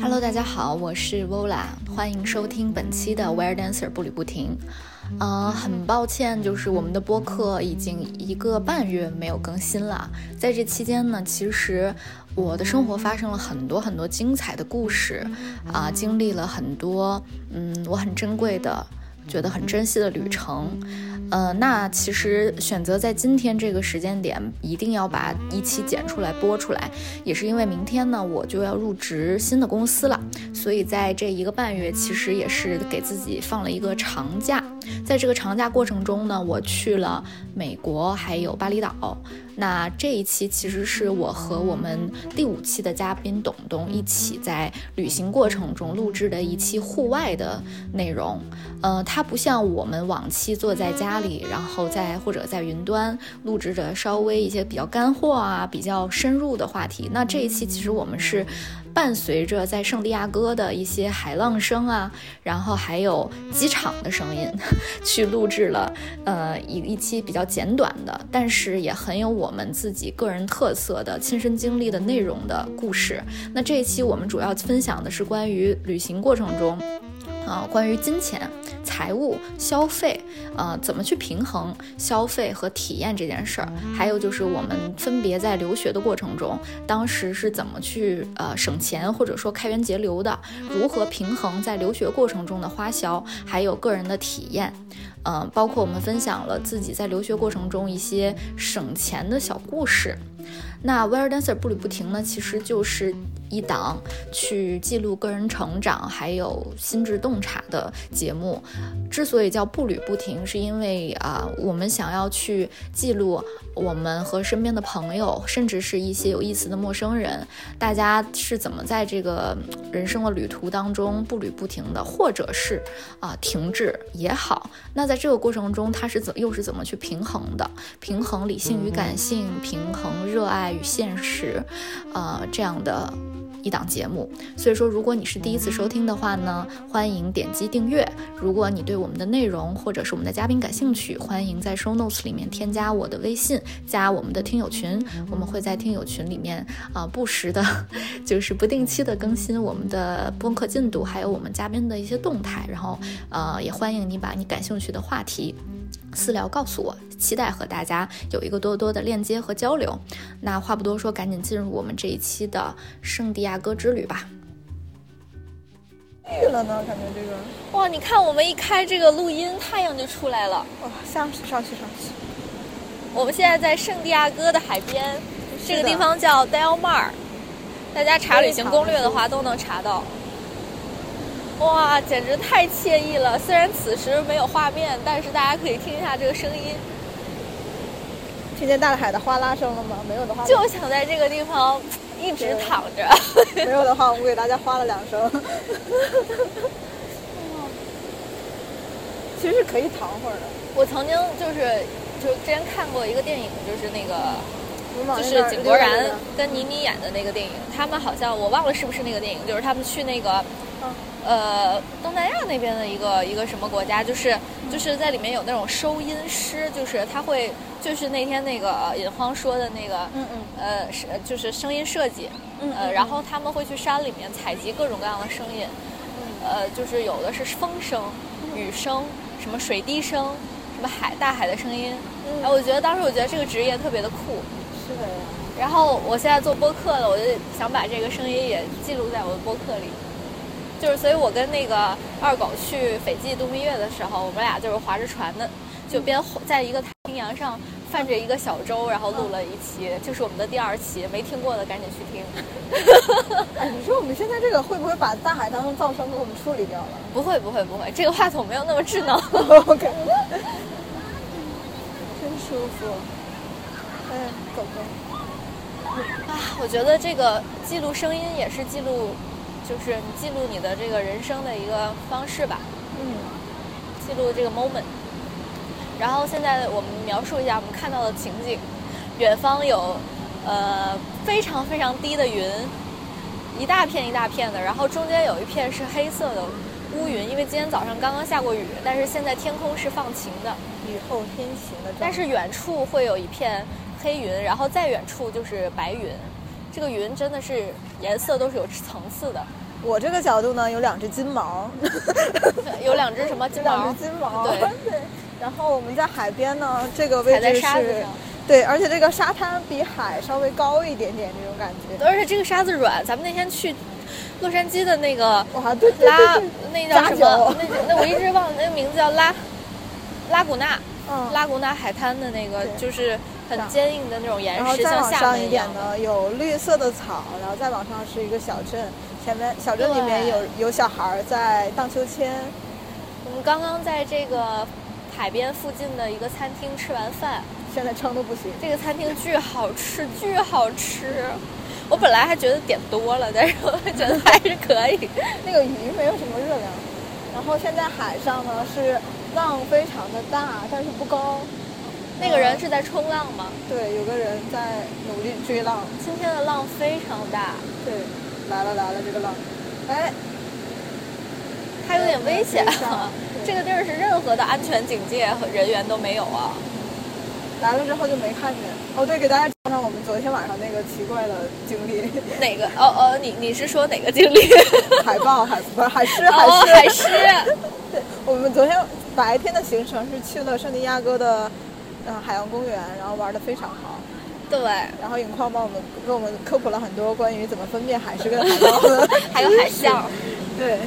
Hello，大家好，我是 Vola，欢迎收听本期的 Where Dancer 步履不停。呃，很抱歉，就是我们的播客已经一个半月没有更新了。在这期间呢，其实我的生活发生了很多很多精彩的故事，啊，经历了很多，嗯，我很珍贵的。觉得很珍惜的旅程，呃，那其实选择在今天这个时间点，一定要把一期剪出来播出来，也是因为明天呢我就要入职新的公司了，所以在这一个半月，其实也是给自己放了一个长假。在这个长假过程中呢，我去了美国，还有巴厘岛。那这一期其实是我和我们第五期的嘉宾董董一起在旅行过程中录制的一期户外的内容。呃，它不像我们往期坐在家里，然后在或者在云端录制着稍微一些比较干货啊、比较深入的话题。那这一期其实我们是。伴随着在圣地亚哥的一些海浪声啊，然后还有机场的声音，去录制了呃一一期比较简短的，但是也很有我们自己个人特色的亲身经历的内容的故事。那这一期我们主要分享的是关于旅行过程中。啊，关于金钱、财务、消费，呃，怎么去平衡消费和体验这件事儿，还有就是我们分别在留学的过程中，当时是怎么去呃省钱或者说开源节流的，如何平衡在留学过程中的花销，还有个人的体验，嗯，包括我们分享了自己在留学过程中一些省钱的小故事。那 Where Dancer 步履不停呢，其实就是一档去记录个人成长还有心智洞察的节目。之所以叫步履不停，是因为啊，我们想要去记录我们和身边的朋友，甚至是一些有意思的陌生人，大家是怎么在这个人生的旅途当中步履不停的，或者是啊停滞也好。那在这个过程中，他是怎又是怎么去平衡的？平衡理性与感性，平衡热爱。与现实，呃，这样的一档节目。所以说，如果你是第一次收听的话呢，欢迎点击订阅。如果你对我们的内容或者是我们的嘉宾感兴趣，欢迎在 show notes 里面添加我的微信，加我们的听友群。我们会在听友群里面啊，不时的，就是不定期的更新我们的播客进度，还有我们嘉宾的一些动态。然后，呃，也欢迎你把你感兴趣的话题。私聊告诉我，期待和大家有一个多多的链接和交流。那话不多说，赶紧进入我们这一期的圣地亚哥之旅吧。绿了呢，感觉这个哇！你看，我们一开这个录音，太阳就出来了。哇，上去上去上去！我们现在在圣地亚哥的海边，这个地方叫 Del Mar，大家查旅行攻略的话都能查到。哇，简直太惬意了！虽然此时没有画面，但是大家可以听一下这个声音。听见大海的哗啦声了吗？没有的话，就想在这个地方一直躺着。没有的话，我给大家哗了两声。其实是可以躺会儿的。我曾经就是，就之前看过一个电影，就是那个。就是井柏然跟倪妮演的那个电影，他们好像我忘了是不是那个电影，就是他们去那个，呃，东南亚那边的一个一个什么国家，就是就是在里面有那种收音师，就是他会就是那天那个尹芳说的那个，嗯嗯，呃是就是声音设计，呃然后他们会去山里面采集各种各样的声音，呃就是有的是风声、雨声、什么水滴声、什么海大海的声音，哎我觉得当时我觉得这个职业特别的酷。是的。呀，然后我现在做播客了，我就想把这个声音也记录在我的播客里。就是，所以我跟那个二狗去斐济度蜜月的时候，我们俩就是划着船的，就边在一个太平洋上泛着一个小舟，然后录了一期，就是我们的第二期，没听过的赶紧去听。哎，你说我们现在这个会不会把大海当中噪声给我们处理掉了？不会，不会，不会，这个话筒没有那么智能。OK，真舒服。哎狗狗啊，我觉得这个记录声音也是记录，就是你记录你的这个人生的一个方式吧。嗯，记录这个 moment。然后现在我们描述一下我们看到的情景：远方有呃非常非常低的云，一大片一大片的，然后中间有一片是黑色的乌云，因为今天早上刚刚下过雨，但是现在天空是放晴的，雨后天晴的。但是远处会有一片黑云，然后再远处就是白云，这个云真的是颜色都是有层次的。我这个角度呢，有两只金毛，有两只什么金毛？两只金毛。对对。然后我们在海边呢，这个位置是，对，而且这个沙滩比海稍微高一点点，这种感觉。而且这个沙子软，咱们那天去洛杉矶的那个哇，对拉那叫什么？那那我一直忘了那个名字叫拉拉古纳，嗯，拉古纳海滩的那个就是很坚硬的那种岩石，然后再往上一点呢，有绿色的草，然后再往上是一个小镇。前面小镇里面有有小孩在荡秋千。我们刚刚在这个海边附近的一个餐厅吃完饭，现在撑的不行。这个餐厅巨好吃，巨好吃。我本来还觉得点多了，但是我觉得还是可以。那个鱼没有什么热量。然后现在海上呢是浪非常的大，但是不高。那个人是在冲浪吗？对，有个人在努力追浪。今天的浪非常大。对。来了来了，这个浪，哎，它有点危险。这个地儿是任何的安全警戒和人员都没有啊。来了之后就没看见。哦，对，给大家讲讲我们昨天晚上那个奇怪的经历。哪个？哦哦，你你是说哪个经历？海豹，海不是 海狮，海狮，海狮。对，我们昨天白天的行程是去了圣地亚哥的嗯海洋公园，然后玩的非常好。对，然后影框帮我们给我们科普了很多关于怎么分辨海狮跟海豹的，还有海象。对。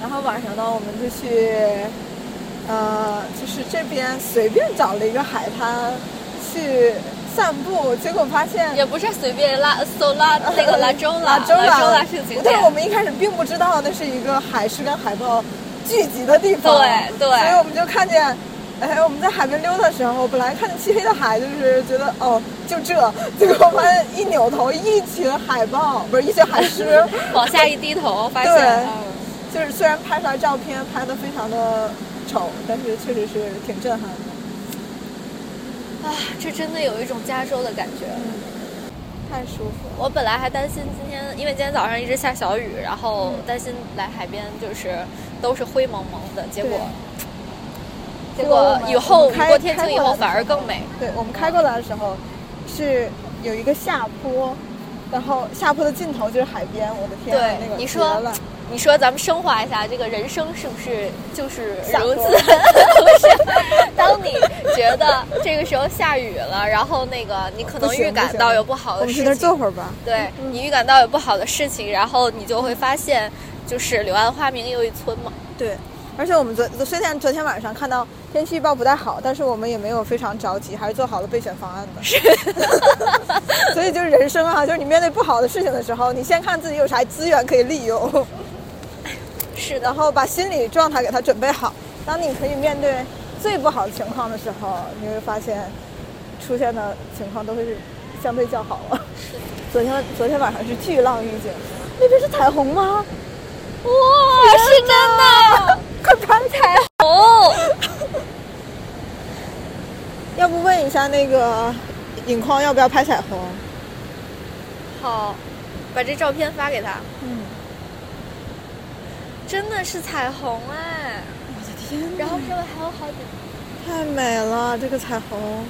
然后晚上呢，我们就去，呃，就是这边随便找了一个海滩去散步，结果发现也不是随便拉搜拉 那个拉州拉州拉是景点。但是我们一开始并不知道那是一个海狮跟海豹聚集的地方，对对，所以我们就看见。哎，我们在海边溜达的时候，本来看着漆黑的海，就是觉得哦，就这，结果发现一扭头，一群海豹，不是一群海狮，往下一低头，发现，对，就是虽然拍出来照片拍的非常的丑，但是确实是挺震撼的。啊，这真的有一种加州的感觉，太舒服。我本来还担心今天，因为今天早上一直下小雨，然后担心来海边就是都是灰蒙蒙的，结果。结果以后雨过天晴以后反而更美。对我们开过来的时候，是有一个下坡，然后下坡的尽头就是海边。我的天，对，你说，你说咱们升华一下，这个人生是不是就是如此？不是，当你觉得这个时候下雨了，然后那个你可能预感到有不好的事情，我们坐会儿吧。对你预感到有不好的事情，然后你就会发现，就是柳暗花明又一村嘛。对。而且我们昨虽然昨天晚上看到天气预报不太好，但是我们也没有非常着急，还是做好了备选方案的。是，所以就是人生啊，就是你面对不好的事情的时候，你先看自己有啥资源可以利用。是，然后把心理状态给他准备好。当你可以面对最不好的情况的时候，你会发现出现的情况都会是相对较好了。是。昨天昨天晚上是巨浪预警，那边是彩虹吗？哇，是真的！快拍彩虹！要不问一下那个影框要不要拍彩虹？好，把这照片发给他。嗯，真的是彩虹哎！我的天！然后周围还有好几，太美了这个彩虹。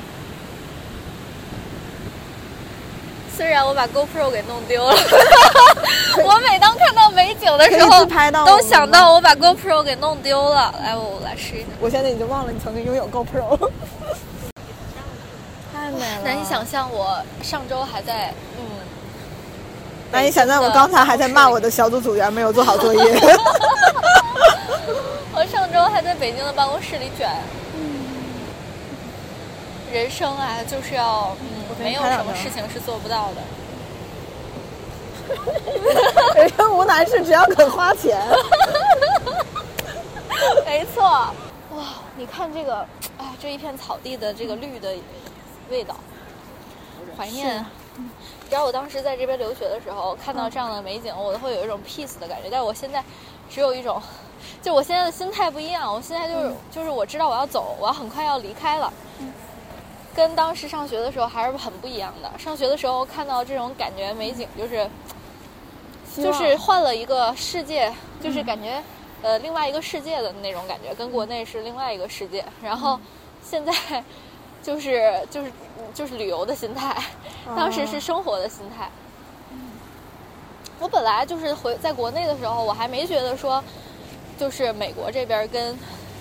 虽然我把 GoPro 给弄丢了，我每当看到美景的时候，都想到我把 GoPro 给弄丢了。来，我来试一下。我现在已经忘了你曾经拥有 GoPro。太美了！难以想象，我上周还在嗯。难以想象，我刚才还在骂我的 小组组员没有做好作业。我上周还在北京的办公室里卷。人生啊，就是要嗯，没有什么事情是做不到的。人生无难事，只要肯花钱。没错，哇！你看这个，哎，这一片草地的这个绿的味道，怀念。你知道我当时在这边留学的时候，看到这样的美景，我都会有一种 peace 的感觉。但是我现在只有一种，就我现在的心态不一样。我现在就是，就是我知道我要走，我要很快要离开了。跟当时上学的时候还是很不一样的。上学的时候看到这种感觉美景，就是就是换了一个世界，就是感觉、呃另外一个世界的那种感觉，跟国内是另外一个世界。然后现在就是就是就是旅游的心态，当时是生活的心态。我本来就是回在国内的时候，我还没觉得说，就是美国这边跟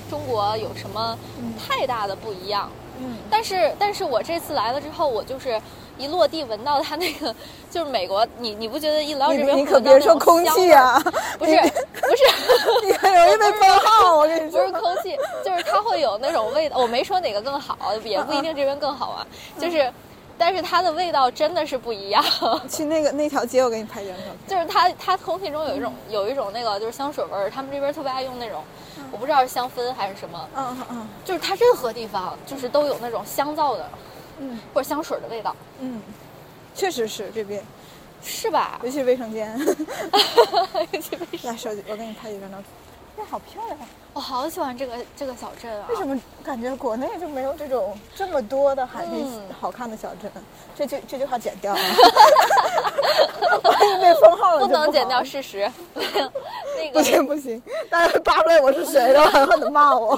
中国有什么太大的不一样。嗯但是，但是我这次来了之后，我就是一落地闻到它那个，就是美国，你你不觉得一来到这你边你可别说空气啊，不是 不是 你很容易被封号，我跟你不。是空气，就是它会有那种味道。我没说哪个更好，也不一定这边更好啊。就是，但是它的味道真的是不一样。去那个那条街，我给你拍张照片。就是它它空气中有一种有一种那个就是香水味儿，他们这边特别爱用那种，我不知道是香氛还是什么，嗯嗯嗯就是它任何地方就是都有那种香皂的嗯或者香水的味道，嗯，确实是这边，是吧？尤其是卫生间。尤其为来，手机，我给你拍几张照片。哇，好漂亮！啊！我好喜欢这个这个小镇啊！为什么感觉国内就没有这种这么多的海边嗯好看的小镇？这句这句话剪掉啊！万一被封号了不能剪掉事实？那不个行不行，大家扒出来我是谁了，狠狠的骂我。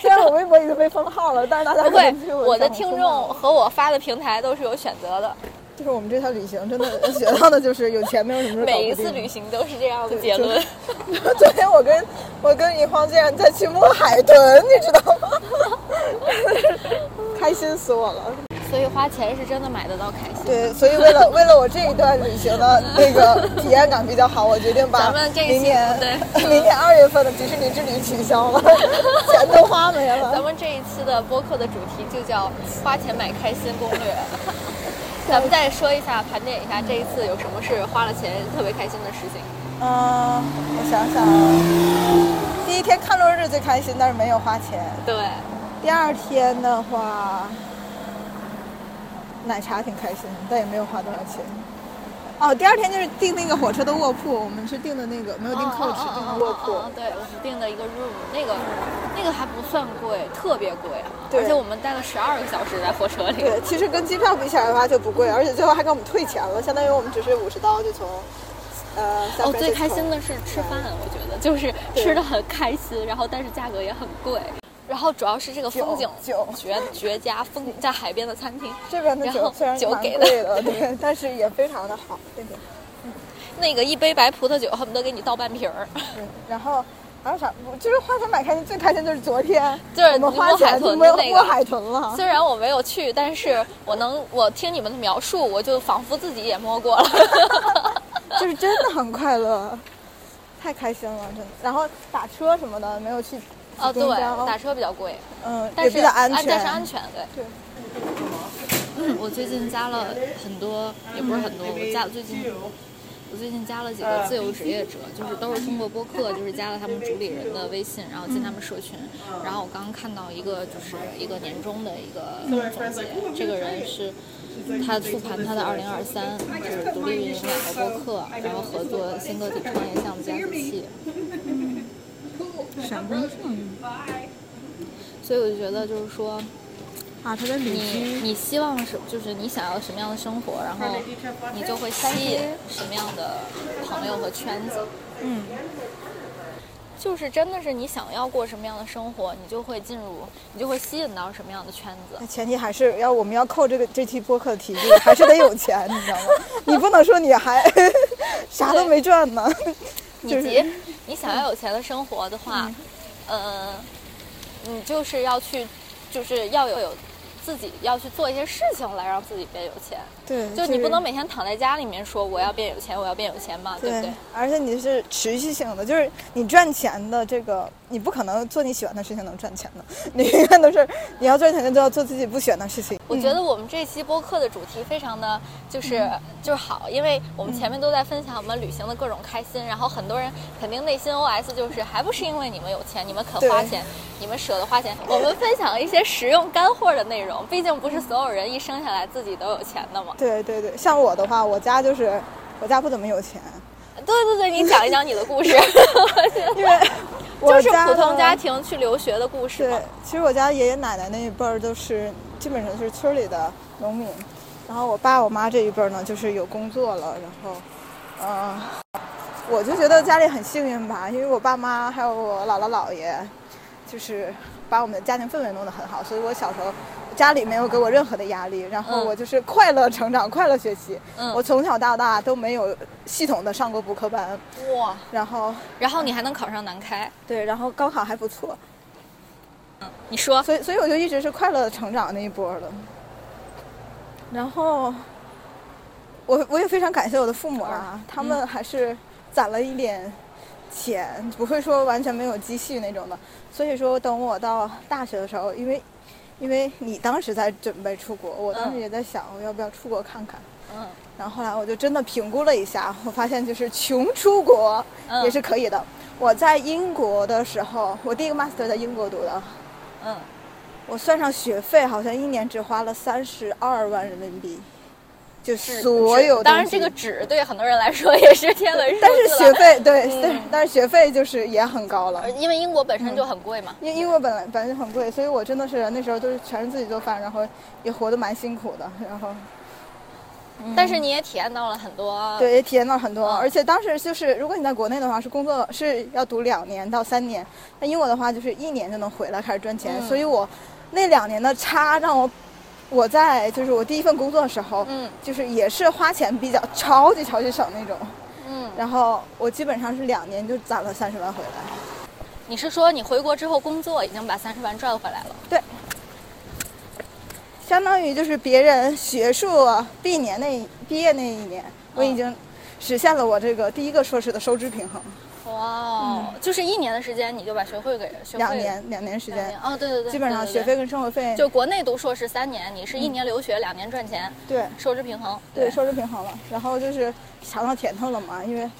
虽然我微博已经被封号了，但是大家不会我的听众和我发的平台都是有选择的，就是我们这趟旅行真的 学到的就是有钱没有什么每一次旅行都是这样的结论。昨天我跟我跟尹荒竟然在去摸海豚，你知道吗？开心死我了。所以花钱是真的买得到开心。对，所以为了为了我这一段旅行的那个体验感比较好，我决定把咱们这一期明年对明年二月份的迪士尼之旅取消了，钱都花没了咱。们这一期的播客的主题就叫“花钱买开心攻略”。咱们再说一下，盘点一下这一次有什么是花了钱特别开心的事情。嗯，我想想啊，第一天看落日最开心，但是没有花钱。对，第二天的话，奶茶挺开心，但也没有花多少钱。哦，第二天就是订那个火车的卧铺，我们是订的那个没有订 coach，订的卧铺。对，我们订的一个 room，那个那个还不算贵，特别贵啊！对而且我们待了十二个小时在火车里。对，其实跟机票比起来的话就不贵，而且最后还给我们退钱了，相当于我们只是五十刀就从呃。哦，最开心的是吃饭，我觉得就是吃的很开心，然后但是价格也很贵，然后主要是这个风景酒绝绝佳，风景在海边的餐厅，这边的酒虽然蛮酒给贵的，对，但是也非常的好，对对那个一杯白葡萄酒恨不得给你倒半瓶儿。对。然后还有啥？我就是花钱买开心，最开心就是昨天，就是我们花摸海豚的那个摸海豚了。虽然我没有去，但是我能，我听你们的描述，我就仿佛自己也摸过了。就是真的很快乐，太开心了，真的。然后打车什么的没有去哦，对，打车比较贵，嗯，但是也比较安全，但是安全，对。对。我最近加了很多，也不是很多，我加最近。我最近加了几个自由职业者，就是都是通过播客，就是加了他们主理人的微信，然后进他们社群。然后我刚刚看到一个，就是一个年终的一个总结，这个人是他复盘他的二零二三，就是独立运营两个播客，然后合作新个体创业项目加速器。闪光少女所以我就觉得，就是说，啊，他的旅你居，你希望什，就是你想要什么样的生活，然后你就会吸引什么样的朋友和圈子。嗯，就是真的是你想要过什么样的生活，你就会进入，你就会吸引到什么样的圈子那。前提还是要我们要扣这个这期播客的题目，还是得有钱，你知道吗？你不能说你还 啥都没赚呢，就是以及你想要有钱的生活的话，呃，你就是要去，就是要有有自己要去做一些事情来让自己变有钱。对，就你不能每天躺在家里面说我要变有钱，我要变有钱嘛，对不对？而且你是持续性的，就是你赚钱的这个，你不可能做你喜欢的事情能赚钱的，你永远都是你要赚钱就要做自己不喜欢的事情。我觉得我们这期播客的主题非常的就是、就是好，因为我们前面都在分享我们旅行的各种开心，然后很多人肯定内心 OS 就是还不是因为你们有钱，你们肯花钱，你们舍得花钱。我们分享一些实用干货的内容，毕竟不是所有人一生下来自己都有钱的嘛。对对对，像我的话，我家就是我家不怎么有钱，对对对，你讲一讲你的故事，因为我就是家普通家庭去留学的故事对。，其实我家爷爷奶奶那一辈儿都是基本上是村里的农民，然后我爸我妈这一辈儿呢，就是有工作了，然后嗯我就觉得家里很幸运吧，因为我爸妈还有我姥姥姥爷，就是把我们的家庭氛围弄得很好，所以我小时候家里没有给我任何的压力，然后嗯我就是快乐成长，快乐学习。嗯我从小到大都没有系统的上过补课班，哇，然后然后你还能考上南开，对，然后高考还不错，嗯，你说，所以所以我就一直是快乐的成长那一波的。然后，我我也非常感谢我的父母啊，他们还是攒了一点钱，不会说完全没有积蓄那种的。所以说，等我到大学的时候，因为因为你当时在准备出国，我当时嗯也在想我要不要出国看看。嗯。然后后来我就真的评估了一下，我发现就是穷出国嗯。也是可以的。我在英国的时候，我第一个 master 在英国读的，嗯，我算上学费，好像一年只花了三十二万人民币，就是所有当然这个纸对很多人来说也是天文数字但是学费对，嗯但是但是学费就是也很高了呃。因为英国本身就很贵嘛。因英国本来本来就很贵，所以我真的是那时候都是全是自己做饭，然后也活得蛮辛苦的，然后但是你也体验到了很多，对也体验到很多。嗯而且当时就是，如果你在国内的话，是工作是要读两年到三年，那英国的话就是一年就能回来开始赚钱，嗯所以我那两年的差让我我在就是我第一份工作的时候，嗯就是也是花钱比较超级超级少那种，嗯，然后我基本上是两年就攒了三十万回来。你是说你回国之后工作已经把三十万赚回来了？对，相当于就是别人学术毕年那毕业那一年，我已经实现了我这个第一个硕士的收支平衡。哇哦，就是一年的时间你就把学费给学费两年两年时间年，哦，对对对，基本上学费跟生活费就国内读硕士三年，你是一年留学，两年赚钱，对收支平衡。对收支平衡了，然后就是尝到甜头了嘛，因为。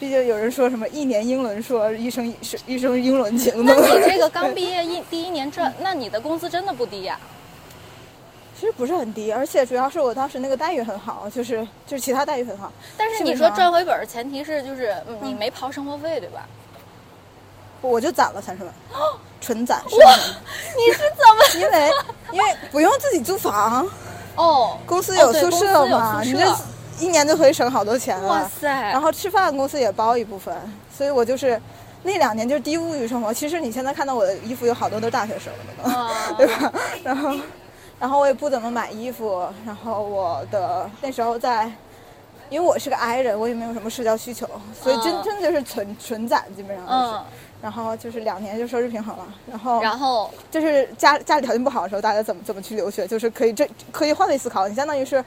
毕竟有人说什么一年英伦硕，一生一生英伦情的。那你这个刚毕业一第一年赚，那你的工资真的不低呀？其实不是很低，而且主要是我当时那个待遇很好，就是就是其他待遇很好。但是你说赚回本儿，前提是就是嗯你没刨生活费，对吧？我就攒了三十万，纯攒。哇，你是怎么？因为因为不用自己租房，哦，公司有宿舍嘛，你这一年就可以省好多钱了。哇塞！然后吃饭公司也包一部分，所以我就是那两年就是低物欲生活。其实你现在看到我的衣服有好多都是大学生的，啊 对吧？然后然后我也不怎么买衣服，然后我的那时候在。因为我是个 I 人，我也没有什么社交需求，所以真、嗯真的就是纯纯攒，基本上就是。嗯，然后就是两年就收支平衡了，然后然后就是家家里条件不好的时候，大家怎么怎么去留学，就是可以这可以换位思考，你相当于是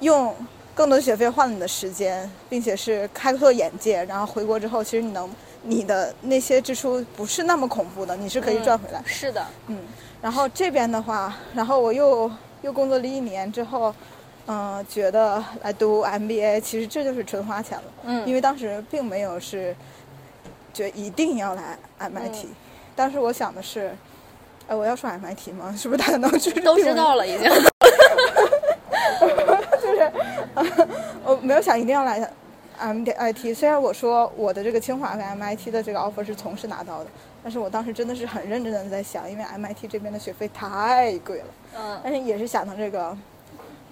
用更多的学费换了你的时间，并且是开拓眼界，然后回国之后，其实你能你的那些支出不是那么恐怖的，你是可以赚回来。是的，嗯，然后这边的话，然后我又又工作了一年之后，嗯、觉得来读 MBA，其实这就是纯花钱了。嗯，因为当时并没有是觉得一定要来 MIT，、嗯当时我想的是，呃，我要说 MIT 吗？是不是大家都知都知道了已经。就是、我没有想一定要来 MIT。虽然我说我的这个清华跟 MIT 的这个 offer 是同时拿到的，但是我当时真的是很认真的在想，因为 MIT 这边的学费太贵了。嗯但是也是想到这个，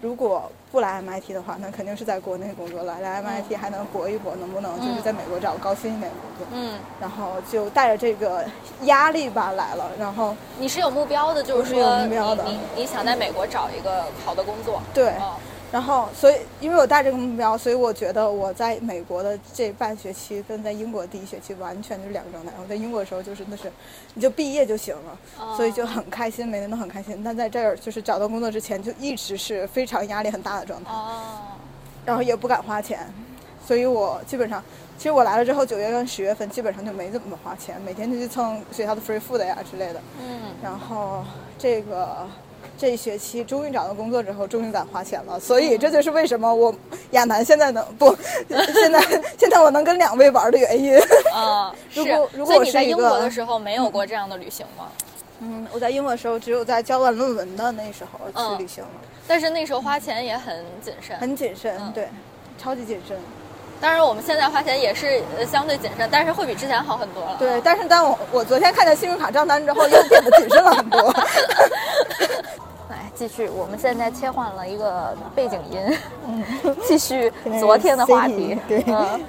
如果不来 MIT 的话，那肯定是在国内工作了。来 MIT 还能搏一搏，能不能就是在美国找高薪一点的工作？嗯，然后就带着这个压力吧来了。然后你是有目标的，就是有说目标的你你你想在美国找一个好的工作。对，哦，然后所以因为我带这个目标，所以我觉得我在美国的这半学期跟在英国第一学期完全就是两个状态。我在英国的时候就真的是，你就毕业就行了，哦所以就很开心，每天都很开心。但在这儿就是找到工作之前，就一直是非常压力很大的状态。哦，然后也不敢花钱，所以我基本上，其实我来了之后，九月跟十月份基本上就没怎么花钱，每天就去蹭学校的 free food 呀之类的。嗯，然后这个这一学期终于找到工作之后，终于敢花钱了，所以这就是为什么我亚楠现在能不，现在 现在我能跟两位玩的原因。啊，如 是果如果你在英国的时候没有过这样的旅行吗？嗯，我在英国的时候，只有在交完论文的那时候嗯去旅行了，但是那时候花钱也很谨慎。很谨慎，嗯对，超级谨慎。当然，我们现在花钱也是呃相对谨慎，但是会比之前好很多了。对，但是当我我昨天看见信用卡账单之后，又变得谨慎了很多。来，继续，我们现在切换了一个背景音，嗯继续 昨天的话题。对嗯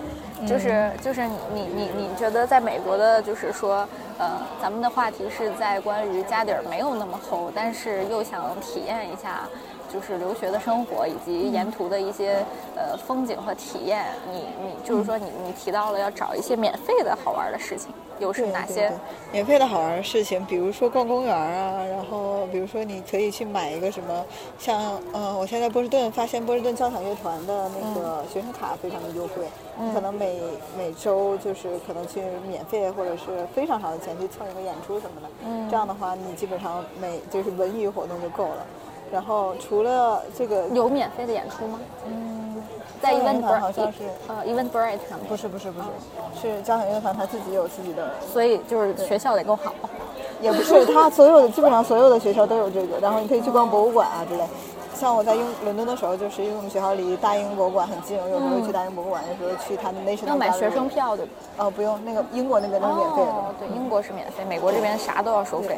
就是就是你你你觉得在美国的，就是说，呃，咱们的话题是在关于家底儿没有那么厚，但是又想体验一下。就是留学的生活以及沿途的一些呃风景和体验，你你就是说你你提到了要找一些免费的好玩的事情，有是哪些？免费的好玩的事情，比如说逛公园啊，然后比如说你可以去买一个什么，像嗯，我现在波士顿发现波士顿交响乐团的那个学生卡非常的优惠，可能每每周就是可能去免费或者是非常少的钱去蹭一个演出什么的，嗯，这样的话你基本上每就是文娱活动就够了。然后除了这个有免费的演出吗？嗯，在 Eventbrite 好像是呃 Eventbrite 上面不是不是不是，是交响乐团他自己有自己的，所以就是学校得够好，也不是他所有的基本上所有的学校都有这个，然后你可以去逛博物馆啊之类。像我在英伦敦的时候，就是因为我们学校离大英博物馆很近，我有时候去大英博物馆，有时候去他的 National。要买学生票的？哦，不用，那个英国那边是免费的。哦，对，英国是免费，美国这边啥都要收费。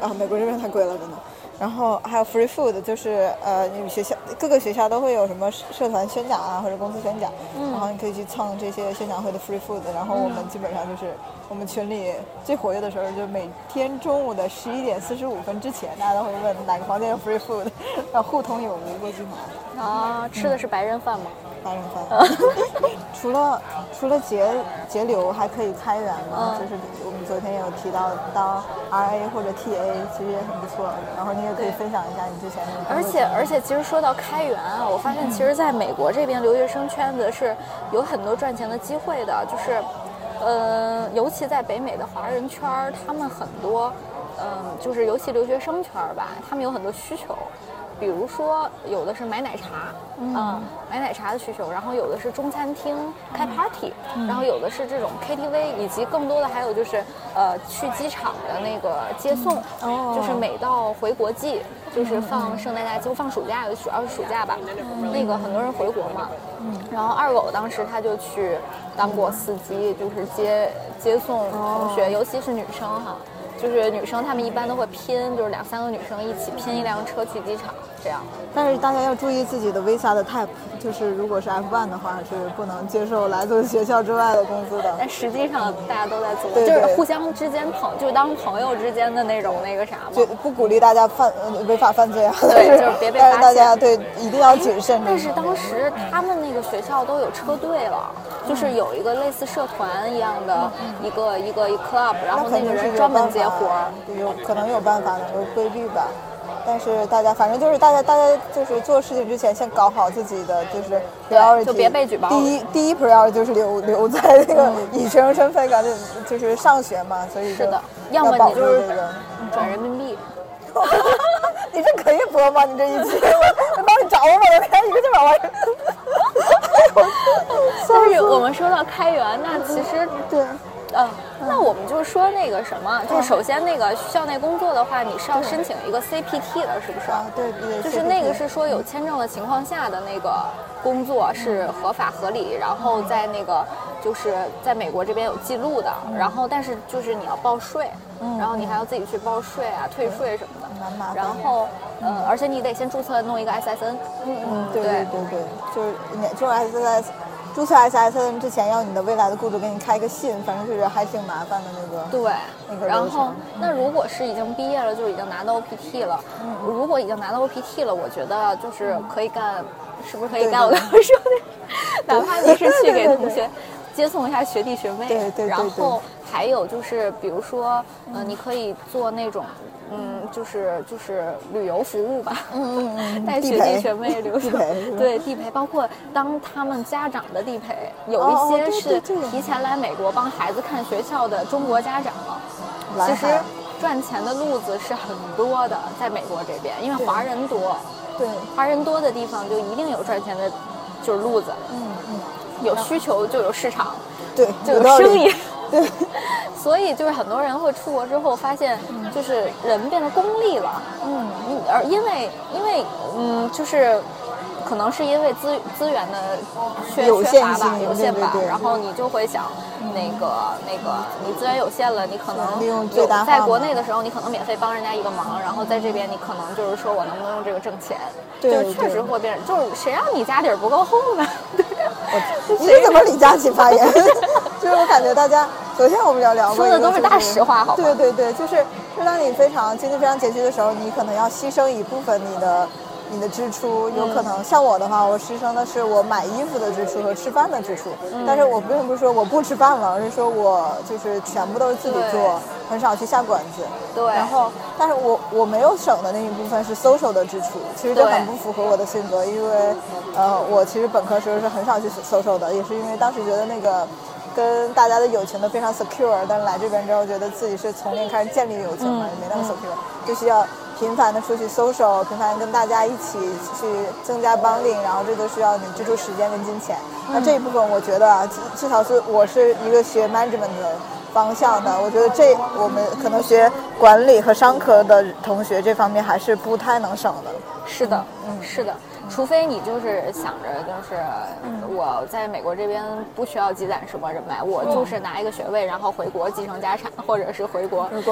啊，美国这边太贵了，真的。然后还有 free food，就是呃，你们学校各个学校都会有什么社团宣讲啊，或者公司宣讲，然后你可以去蹭这些宣讲会的 free food。然后我们基本上就是我们群里最活跃的时候，就每天中午的十一点四十五分之前，大家都会问哪个房间有 free food，然后互通有无过去买。啊，吃的是白人饭吗？白人饭。除了除了节节流，还可以开源吗？就是我们昨天有提到当 RA 或者 TA，其实也很不错。然后你也可以分享一下你之前的。而且而且，其实说到开源啊，我发现其实在美国这边留学生圈子是有很多赚钱的机会的。就是，呃，尤其在北美的华人圈儿，他们很多，嗯，就是尤其留学生圈儿吧，他们有很多需求。比如说，有的是买奶茶，嗯，买奶茶的需求，然后有的是中餐厅开 party，然后有的是这种 KTV，以及更多的还有就是，呃，去机场的那个接送，就是每到回国季，就是放圣诞假期，放暑假，主要是暑假吧，那个很多人回国嘛，然后二狗当时他就去当过司机，就是接接送同学，尤其是女生哈。就是女生，她们一般都会拼，就是两三个女生一起拼一辆车去机场，这样。但是大家要注意自己的 visa 的 type，就是如果是 F1 的话，是不能接受来自学校之外的工资的。但实际上大家都在做，就是互相之间朋，就是当朋友之间的那种那个啥嘛。就不鼓励大家犯违法犯罪啊。对，就是别被发现。大家对一定要谨慎。但是当时他们那个学校都有车队了，就是有一个类似社团一样的一个一个一 club，然后那个人专门接。活儿有可能有办法能够规避吧，但是大家反正就是大家大家就是做事情之前先搞好自己的就是 priority，就别被举报。第一第一 priority 就是留留在那个以学生身份，感觉就是上学嘛，所以是的，要么你就是转人民币。你这可以播吗？你这一期，我帮你找我，我天一个就把完。但是我们说到开源，那其实对。嗯，那我们就说那个什么，就是首先那个校内工作的话，你是要申请一个 CPT 的，是不是？啊，对对。就是那个是说有签证的情况下的那个工作是合法合理，然后在那个就是在美国这边有记录的，然后但是就是你要报税，然后你还要自己去报税啊、退税什么的。然后，嗯，而且你得先注册弄一个 SSN。嗯嗯，对对对对，就是你做 SSN。注册 SSN 之前要你的未来的雇主给你开一个信，反正就是还挺麻烦的那个。对，那个。然后，那如果是已经毕业了，就已经拿到 OPT 了。嗯。如果已经拿到 OPT 了，我觉得就是可以干，是不是可以干我刚刚说的？哪怕你是去给同学接送一下学弟学妹。对对对。然后还有就是，比如说，嗯，你可以做那种。嗯，就是就是旅游服务吧，嗯嗯嗯，带学弟学妹留学，对地陪，包括当他们家长的地陪，有一些是提前来美国帮孩子看学校的中国家长，其实赚钱的路子是很多的，在美国这边，因为华人多，对，华人多的地方就一定有赚钱的，就是路子，嗯嗯，有需求就有市场，对，就有生意，对。所以就是很多人会出国之后发现，就是人变得功利了。嗯，而因为因为嗯，就是可能是因为资资源的缺缺乏吧，有限吧。然后你就会想，那个那个，你资源有限了，你可能有在国内的时候，你可能免费帮人家一个忙，然后在这边你可能就是说我能不能用这个挣钱？对，确实会变，就是谁让你家底儿不够厚呢？我你怎么李佳琦发言？就是我感觉大家昨天我们聊聊过，说的都是大实话，好？对对对，就是就当你非常经济非常拮据的时候，你可能要牺牲一部分你的。你的支出有可能像我的话，我牺牲的是我买衣服的支出和吃饭的支出。但是我并不是说我不吃饭了，而是说我就是全部都是自己做，很少去下馆子。对。然后，但是我我没有省的那一部分是 social 的支出，其实这很不符合我的性格，因为呃，我其实本科时候是很少去 social 的，也是因为当时觉得那个跟大家的友情都非常 secure，但是来这边之后觉得自己是从零开始建立友情嘛，也没那么 secure，就需要。频繁的出去搜索，频繁跟大家一起去增加 bonding，然后这都需要你支出时间跟金钱。那这一部分，我觉得啊，至少是我是一个学 management 的方向的，我觉得这我们可能学管理和商科的同学这方面还是不太能省的。是的，嗯，是的。除非你就是想着，就是我在美国这边不需要积攒什么人脉，我就是拿一个学位，然后回国继承家产，或者是回国回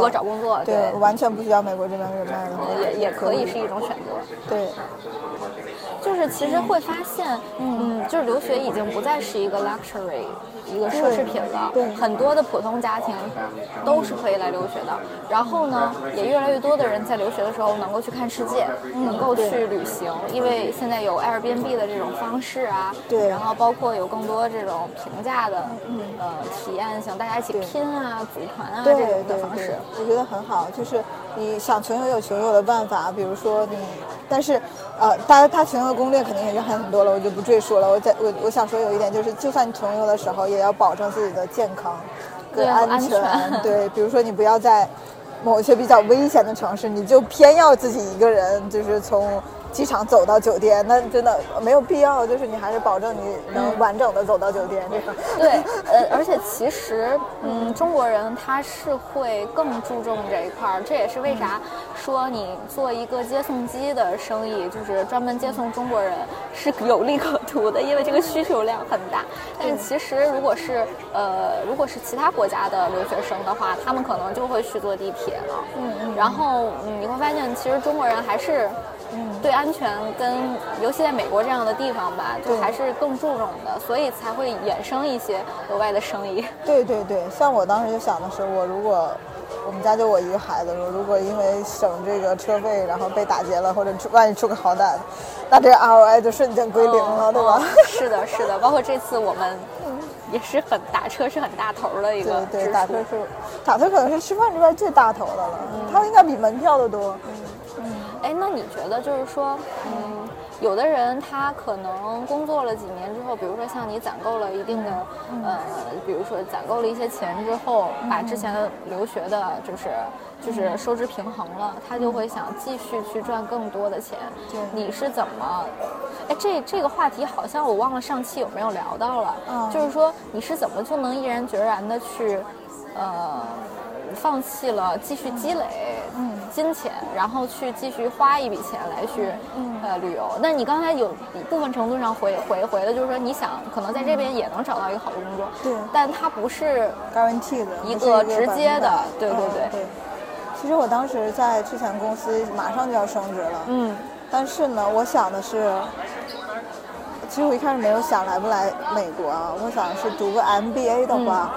国找工作，对，完全不需要美国这边人脉的，也也可以是一种选择，对。就是其实会发现，嗯，就是留学已经不再是一个 luxury，一个奢侈品了。很多的普通家庭都是可以来留学的。然后呢，也越来越多的人在留学的时候能够去看世界，能够去旅行，因为现在有 Airbnb 的这种方式啊。对。然后包括有更多这种平价的，呃，体验型，大家一起拼啊、组团啊这种的方式，我觉得很好。就是你想穷游有穷游的办法，比如说你，但是。呃，当然，他穷游攻略肯定也是很很多了，我就不赘述了。我在我我想说有一点就是，就算你穷游的时候，也要保证自己的健康跟安全。对，比如说你不要在某些比较危险的城市，你就偏要自己一个人，就是从。机场走到酒店，那真的没有必要。就是你还是保证你能完整的走到酒店，这个。对，呃，而且其实，嗯，中国人他是会更注重这一块儿。这也是为啥说你做一个接送机的生意，就是专门接送中国人是有利可图的，因为这个需求量很大。但其实，如果是呃，如果是其他国家的留学生的话，他们可能就会去坐地铁了。嗯嗯。然后，嗯，你会发现，其实中国人还是。嗯，对安全跟尤其在美国这样的地方吧，就还是更注重的，所以才会衍生一些额外的生意。对对对，像我当时就想的是，我如果我们家就我一个孩子，我如果因为省这个车费，然后被打劫了，或者出万一出个好歹，那这 ROI 就 瞬间归零了，对吧？是的，是的，包括这次我们也是很打车是很大头的一个，对对，打车是打车可能是吃饭这边最大头的了，它应该比门票的多。哎，那你觉得就是说，嗯，有的人他可能工作了几年之后，比如说像你攒够了一定的，呃，比如说攒够了一些钱之后，把之前的留学的，就是就是收支平衡了，他就会想继续去赚更多的钱。对，你是怎么？哎，这这个话题好像我忘了上期有没有聊到了。嗯，就是说你是怎么就能毅然决然的去，呃。放弃了继续积累金钱，然后去继续花一笔钱来去呃旅游。那你刚才有一部分程度上回回回的，就是说你想可能在这边也能找到一个好的工作，对，但它不是 guarantee 的一个直接的，对对对。其实我当时在之前公司马上就要升职了，嗯，但是呢，我想的是，其实我一开始没有想来不来美国啊，我想是读个 MBA 的话。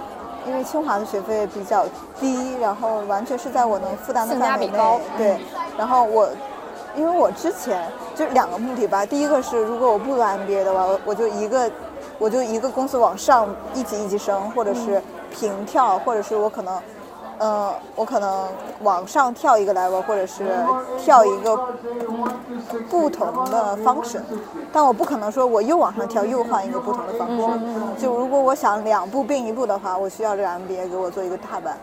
因为清华的学费比较低，然后完全是在我能负担的范围内。对，然后我，因为我之前就两个目的吧，第一个是如果我不读 MBA 的话，我我就一个，我就一个公司往上一级一级升，或者是平跳，或者是我可能。嗯，我可能往上跳一个 level，或者是跳一个不同的 function，，但我不可能说我又往上跳，又换一个不同的方式。就如果我想两步并一步的话，我需要这个 MBA 给我做一个踏板。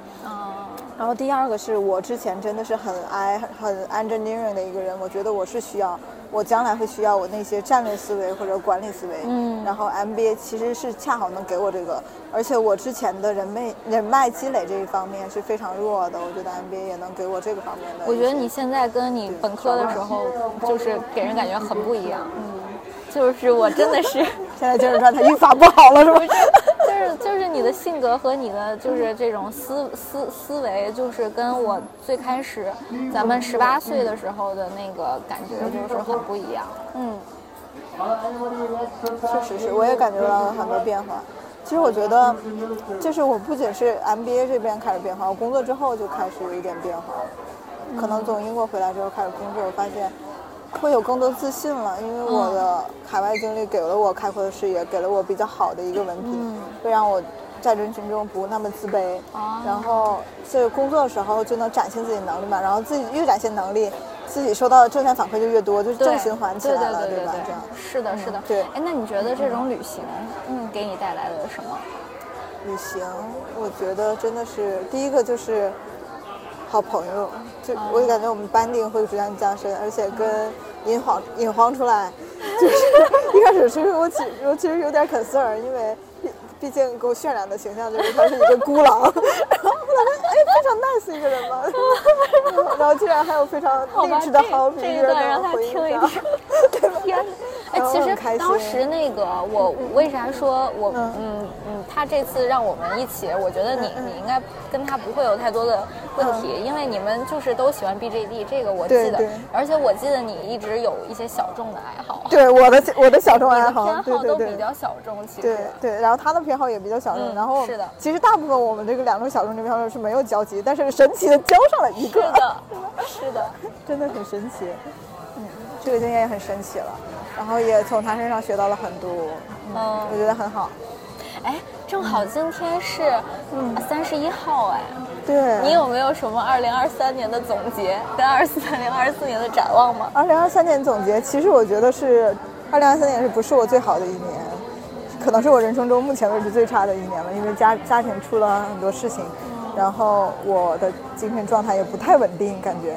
然后第二个是我之前真的是很爱很 engineering 的一个人，我觉得我是需要。我将来会需要我那些战略思维或者管理思维，嗯，然后 MBA 其实是恰好能给我这个，而且我之前的人脉人脉积累这一方面是非常弱的，我觉得 MBA 也能给我这个方面的。我觉得你现在跟你本科的时候就是给人感觉很不一样，嗯，就是我真的是 现在精神状态愈发不好了，是不是？就是就是你的性格和你的就是这种思思思维，就是跟我最开始咱们十八岁的时候的那个感觉就是很不一样。嗯，确实是，我也感觉到了很多变化。其实我觉得，就是我不仅是 MBA 这边开始变化，我工作之后就开始有一点变化。可能从英国回来之后开始工作，发现会有更多自信了，因为我的海外经历给了我开阔的视野，给了我比较好的一个文凭，会让我在人群中不那么自卑。然后在工作的时候就能展现自己能力嘛，然后自己越展现能力。自己收到的正向反馈就越多，就是正循环起来了，对吧？这样是的，是的。对，哎，那你觉得这种旅行，嗯，给你带来了什么？旅行，我觉得真的是第一个就是好朋友，就我就感觉我们班定会逐渐加深，而且跟引黄引黄出来，就是 一开始其实我其我其实有点 concern，因为。毕竟给我渲染的形象就是他是一个孤狼，然后后来哎非常 nice 一个人嘛，然后竟然还有非常励志的好比喻让他听一下，天，哎，其实当时那个我为啥说我嗯。嗯他这次让我们一起，我觉得你你应该跟他不会有太多的问题，因为你们就是都喜欢 BJD，这个我记得，而且我记得你一直有一些小众的爱好，对我的我的小众爱好偏好都比较小众，其实。对对，然后他的。偏好也比较小众，然后是的，其实大部分我们这个两种小众这偏好是没有交集，但是神奇的交上了一个，是的，是的，真的很神奇，嗯，这个经验也很神奇了，然后也从他身上学到了很多，嗯，我觉得很好。哎，正好今天是嗯。三十一号，哎，对，你有没有什么二零二三年的总结跟二四零二四年的展望吗？二零二三年总结，其实我觉得是二零二三年是不是我最好的一年？可能是我人生中目前为止最差的一年了，因为家家庭出了很多事情，然后我的精神状态也不太稳定，感觉。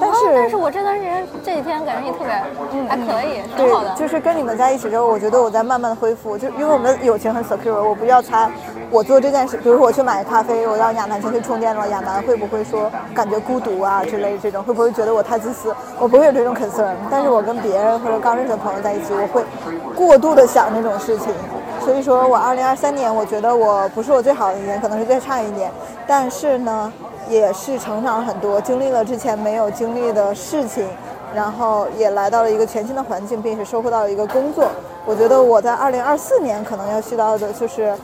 但是，但是我这段时间这几天感觉你特别，嗯，还可以，挺好的。就是跟你们在一起之后，我觉得我在慢慢的恢复，就因为我们的友情很 secure，我不要猜我做这件事，比如说我去买咖啡，我让亚楠先去充电了，亚楠会不会说感觉孤独啊之类这种，会不会觉得我太自私？我不会有这种 concern。但是我跟别人或者刚认识的朋友在一起，我会过度的想那种事情。所以说我二零二三年，我觉得我不是我最好的一年，可能是最差一年，但是呢，也是成长了很多，经历了之前没有经历的事情，然后也来到了一个全新的环境，并且收获到了一个工作。我觉得我在二零二四年可能要学到的就是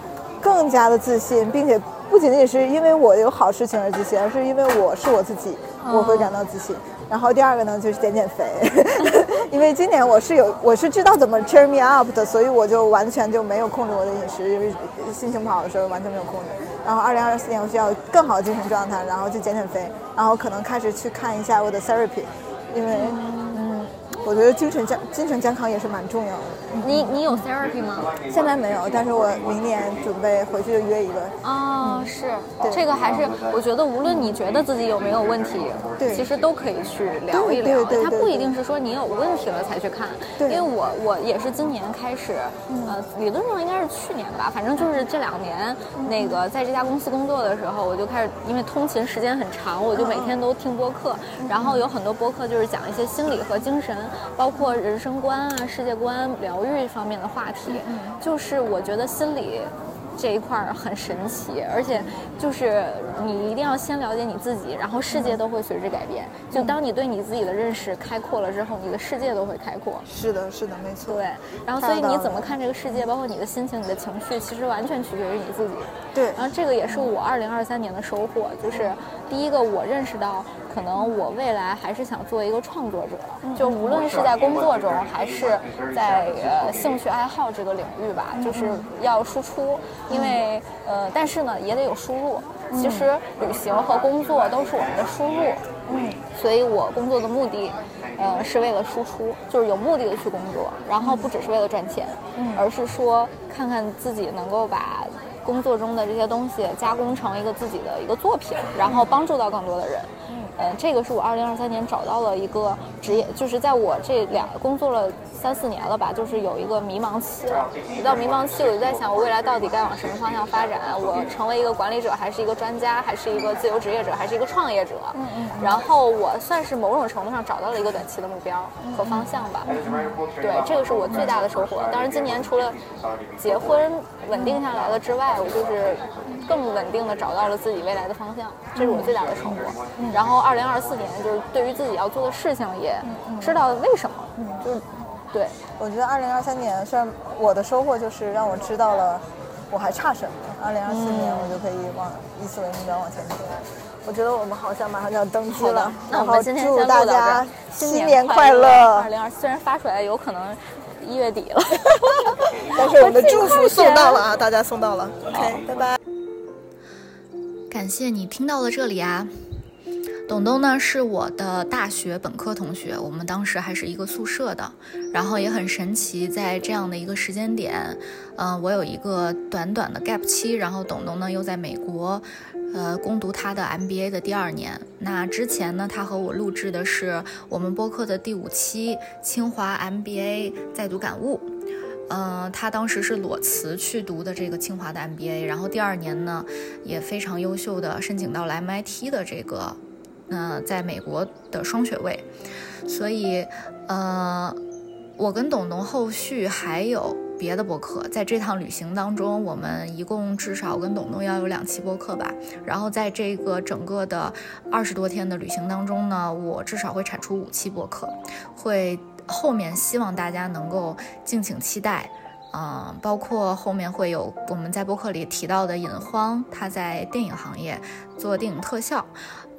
更加的自信，并且不仅仅是因为我有好事情而自信，而是因为我是我自己，我会感到自信。然后第二个呢，就是减减肥，因为今年我是有，我是知道怎么 cheer me up 的，所以我就完全就没有控制我的饮食，因为心情不好的时候完全没有控制。然后二零二四年我需要更好的精神状态，然后去减减肥，然后可能开始去看一下我的 therapy，因为。我觉得精神健精神健康也是蛮重要的。你你有 therapy 吗？现在没有，但是我明年准备回去就约一个。哦，是，这个还是我觉得无论你觉得自己有没有问题，对，其实都可以去聊一聊。它不一定是说你有问题了才去看。对。因为我我也是今年开始，呃，理论上应该是去年吧，反正就是这两年，那个在这家公司工作的时候，我就开始因为通勤时间很长，我就每天都听播客，然后有很多播客就是讲一些心理和精神。包括人生观啊、世界观、疗愈方面的话题，就是我觉得心理。这一块儿很神奇，而且就是你一定要先了解你自己，然后世界都会随之改变。就当你对你自己的认识开阔了之后，你的世界都会开阔。是的，是的，没错。对，然后所以你怎么看这个世界，包括你的心情、你的情绪，其实完全取决于你自己。对。然后这个也是我二零二三年的收获，就是第一个我认识到，可能我未来还是想做一个创作者，就无论是在工作中还是在呃兴趣爱好这个领域吧，就是要输出。因为呃，但是呢，也得有输入。其实旅行和工作都是我们的输入。嗯，所以我工作的目的，呃，是为了输出，就是有目的的去工作，然后不只是为了赚钱，嗯，而是说看看自己能够把工作中的这些东西加工成一个自己的一个作品，然后帮助到更多的人。嗯，这个是我二零二三年找到了一个职业，就是在我这两工作了三四年了吧，就是有一个迷茫期了。一到迷茫期，我就在想，我未来到底该往什么方向发展？我成为一个管理者，还是一个专家，还是一个自由职业者，还是一个创业者？嗯嗯。然后我算是某种程度上找到了一个短期的目标和方向吧。对，这个是我最大的收获。当然，今年除了结婚稳定下来了之外，我就是更稳定的找到了自己未来的方向，这是我最大的收获。然后。二零二四年，就是对于自己要做的事情，也知道为什么，就是对，我觉得二零二三年，虽然我的收获就是让我知道了我还差什么，二零二四年我就可以往以此为目标往前走。我觉得我们好像马上就要登机了，那我们今天祝大家新年快乐。二零二虽然发出来有可能一月底了 但是我们的祝福送到了啊，大家送到了。OK，拜拜。感谢你听到了这里啊。董东呢是我的大学本科同学，我们当时还是一个宿舍的。然后也很神奇，在这样的一个时间点，嗯，我有一个短短的 gap 期，然后董东呢又在美国，呃，攻读他的 MBA 的第二年。那之前呢，他和我录制的是我们播客的第五期清华 MBA 在读感悟。嗯，他当时是裸辞去读的这个清华的 MBA，然后第二年呢，也非常优秀的申请到了 MIT 的这个。那在美国的双学位，所以，呃，我跟董董后续还有别的播客，在这趟旅行当中，我们一共至少跟董董要有两期播客吧。然后在这个整个的二十多天的旅行当中呢，我至少会产出五期播客，会后面希望大家能够敬请期待。嗯，包括后面会有我们在播客里提到的尹荒，他在电影行业做电影特效。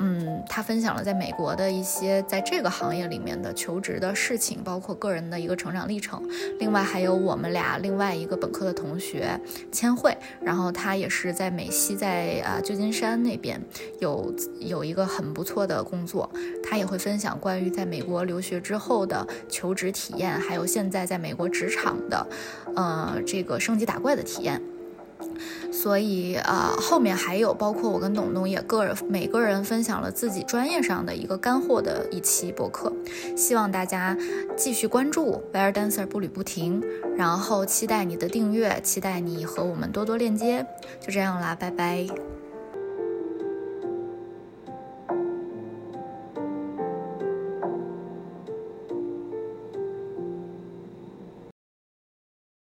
嗯，他分享了在美国的一些在这个行业里面的求职的事情，包括个人的一个成长历程。另外还有我们俩另外一个本科的同学千惠，然后他也是在美西，在啊旧金山那边有有一个很不错的工作，他也会分享关于在美国留学之后的求职体验，还有现在在美国职场的，呃，这个升级打怪的体验。所以，呃，后面还有包括我跟董董也个人每个人分享了自己专业上的一个干货的一期博客，希望大家继续关注，wear Dancer 步履不停，然后期待你的订阅，期待你和我们多多链接，就这样啦，拜拜。